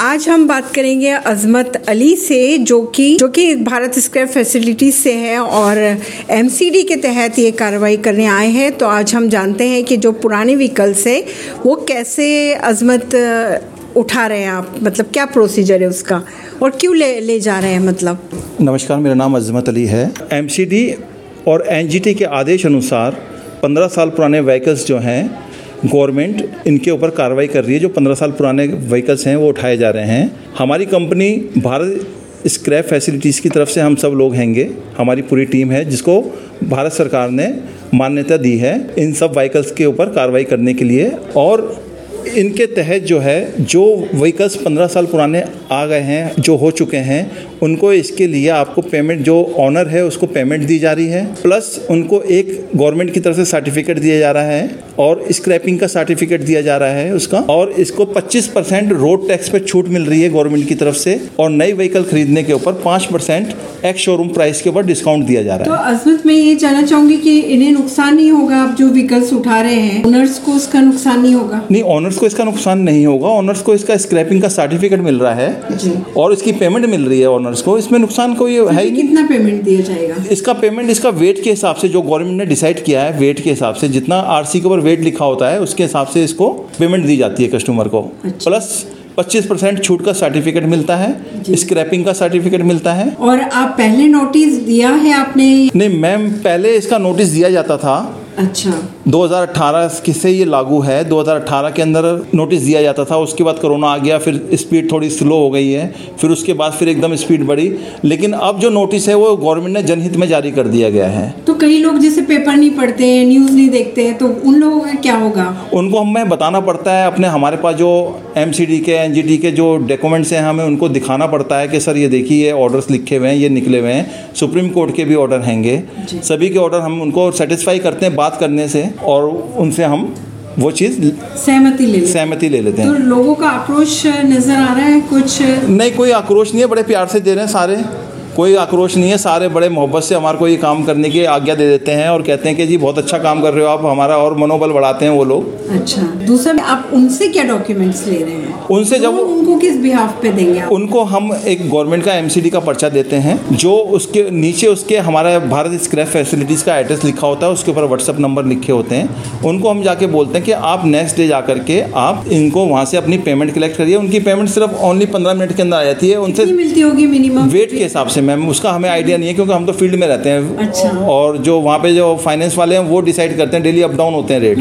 आज हम बात करेंगे अजमत अली से, जो कि जो कि भारत स्क्रैप फैसिलिटीज़ से है और एमसीडी के तहत ये कार्रवाई करने आए हैं। तो आज हम जानते हैं कि जो पुराने व्हीकल्स है, वो कैसे अजमत उठा रहे हैं आप? मतलब क्या प्रोसीजर है उसका? और क्यों ले ले जा रहे हैं मतलब? नमस्कार, मेरा नाम अजमत अली है। एमसीडी और एनजीटी के आदेश अनुसार 15 साल पुराने व्हीकल्स जो हैं गवर्नमेंट इनके ऊपर कार्रवाई कर रही है, जो पंद्रह साल पुराने व्हीकल्स हैं, वो उठाए जा रहे हैं। हमारी कंपनी भारत स्क्रैप फैसिलिटीज़ की तरफ़ से हम सब लोग हैंगे। हमारी पूरी टीम है, जिसको भारत सरकार ने मान्यता दी है इन सब व्हीकल्स के ऊपर कार्रवाई करने के लिए। और इनके तहत जो है, जो व्हीकल्स पंद्रह साल पुराने आ गए हैं जो हो चुके हैं उनको इसके लिए आपको पेमेंट जो ऑनर है उसको पेमेंट दी जा रही है। प्लस उनको एक गवर्नमेंट की तरफ़ से सर्टिफिकेट दिया जा रहा है और स्क्रैपिंग का सर्टिफिकेट दिया जा रहा है उसका। और इसको 25 परसेंट रोड टैक्स पे छूट मिल रही है गवर्नमेंट की तरफ़ से और नई व्हीकल खरीदने के ऊपर 5 परसेंट एक्स शोरूम प्राइस के ऊपर डिस्काउंट दिया जा रहा है। तो अजमत मैं ये जानना चाहूँगी कि इन्हें नुकसान नहीं होगा आप जो व्हीकल्स उठा रहे हैं? ओनर्स को उसका नुकसान नहीं होगा? नहीं ऑनर्स को इसका नुकसान नहीं होगा। ऑनर्स को इसका स्क्रैपिंग का सर्टिफिकेट मिल रहा है। और इसकी पेमेंट मिल रही है ऑनर्स को इसमें नुकसान कोई है ही कितना पेमेंट दिया जाएगा? इसका पेमेंट इसका वेट के हिसाब से जो गवर्नमेंट ने डिसाइड किया है वेट के हिसाब से जितना आरसी के ऊपर वेट लिखा होता है उसके हिसाब से इसको पेमेंट दी जाती है कस्टमर को। अच्छा। प्लस पच्चीस परसेंट छूट का सर्टिफिकेट मिलता है स्क्रैपिंग का सर्टिफिकेट मिलता है। और आप पहले नोटिस दिया है आपने? नहीं मैम पहले इसका नोटिस दिया जाता था अच्छा। 2018 से ये लागू है। 2018 के अंदर नोटिस दिया जाता था। उसके बाद कोरोना आ गया फिर स्पीड थोड़ी स्लो हो गई है। फिर उसके बाद फिर एकदम स्पीड बढ़ी। लेकिन अब जो नोटिस है वो गवर्नमेंट ने जनहित में जारी कर दिया गया है। तो कई लोग जैसे पेपर नहीं पढ़ते हैं न्यूज़ नहीं देखते हैं तो उन लोगों का क्या होगा? उनको हमें बताना पड़ता है अपने हमारे पास जो एमसीडी के एन के जो डॉक्यूमेंट्स हैं हमें उनको दिखाना पड़ता है कि सर ये देखिए ये ऑर्डर्स लिखे हुए हैं ये निकले हुए हैं। सुप्रीम कोर्ट के भी ऑर्डर हैंगे। सभी के ऑर्डर हम उनको सेटिस्फाई करते हैं। बात करने से और उनसे हम वो चीज़ सहमति ले सहमति ले लेते हैं। तो लोगों का आक्रोश नज़र आ रहा है कुछ? नहीं कोई आक्रोश नहीं है बड़े प्यार से दे रहे हैं सारे। कोई आक्रोश नहीं है सारे बड़े मोहब्बत से हमारे को ये काम करने की आज्ञा दे देते हैं और कहते हैं कि जी बहुत अच्छा काम कर रहे हो आप हमारा और मनोबल बढ़ाते हैं वो लोग। अच्छा दूसरा आप उनसे क्या डॉक्यूमेंट्स ले रहे हैं? उनसे जब तो उनको किस बिहाफ पे देंगे आप? उनको हम एक गवर्नमेंट का एमसीडी का पर्चा देते हैं जो उसके नीचे उसके हमारा भारत स्क्रैप फैसिलिटीज़ का एड्रेस लिखा होता है उसके ऊपर व्हाट्सअप नंबर लिखे होते हैं। उनको हम जाके बोलते हैं कि आप नेक्स्ट डे जा करके आप इनको वहाँ से अपनी पेमेंट कलेक्ट करिए। उनकी पेमेंट सिर्फ़ ओनली पंद्रह मिनट के अंदर आ जाती है उनसे मिलती होगी मिनिमम वेट के हिसाब से मैम उसका हमें आइडिया नहीं है क्योंकि हम तो फ़ील्ड में रहते हैं। अच्छा। और जो वहाँ पे जो फाइनेंस वाले हैं वो डिसाइड करते हैं डेली अप डाउन होते हैं रेट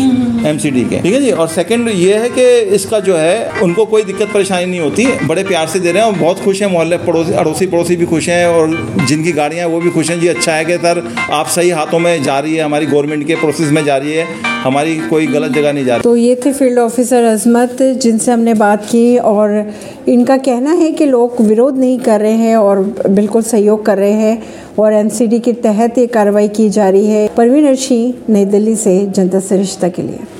एम के। ठीक है जी? और सेकंड ये है कि इसका जो है उनको कोई दिक्कत परेशानी नहीं होती। बड़े प्यार से दे रहे हैं और बहुत खुश हैं मोहल्ले पड़ोसी अड़ोसी पड़ोसी भी खुश हैं और जिनकी गाड़ियाँ हैं वो भी खुश हैं। जी अच्छा है कि सर आप सही हाथों में जा रही है हमारी गवर्नमेंट के प्रोसेस में जा रही है हमारी कोई गलत जगह नहीं जा रही। तो ये थे फ़ील्ड ऑफिसर अजमत जिनसे हमने बात की और इनका कहना है कि लोग विरोध नहीं कर रहे हैं और बिल्कुल सहयोग कर रहे हैं और एनसीडी के तहत ये कार्रवाई की जा रही है। परवीन अर्शी, नई दिल्ली से जनता सरिश्ता के लिए।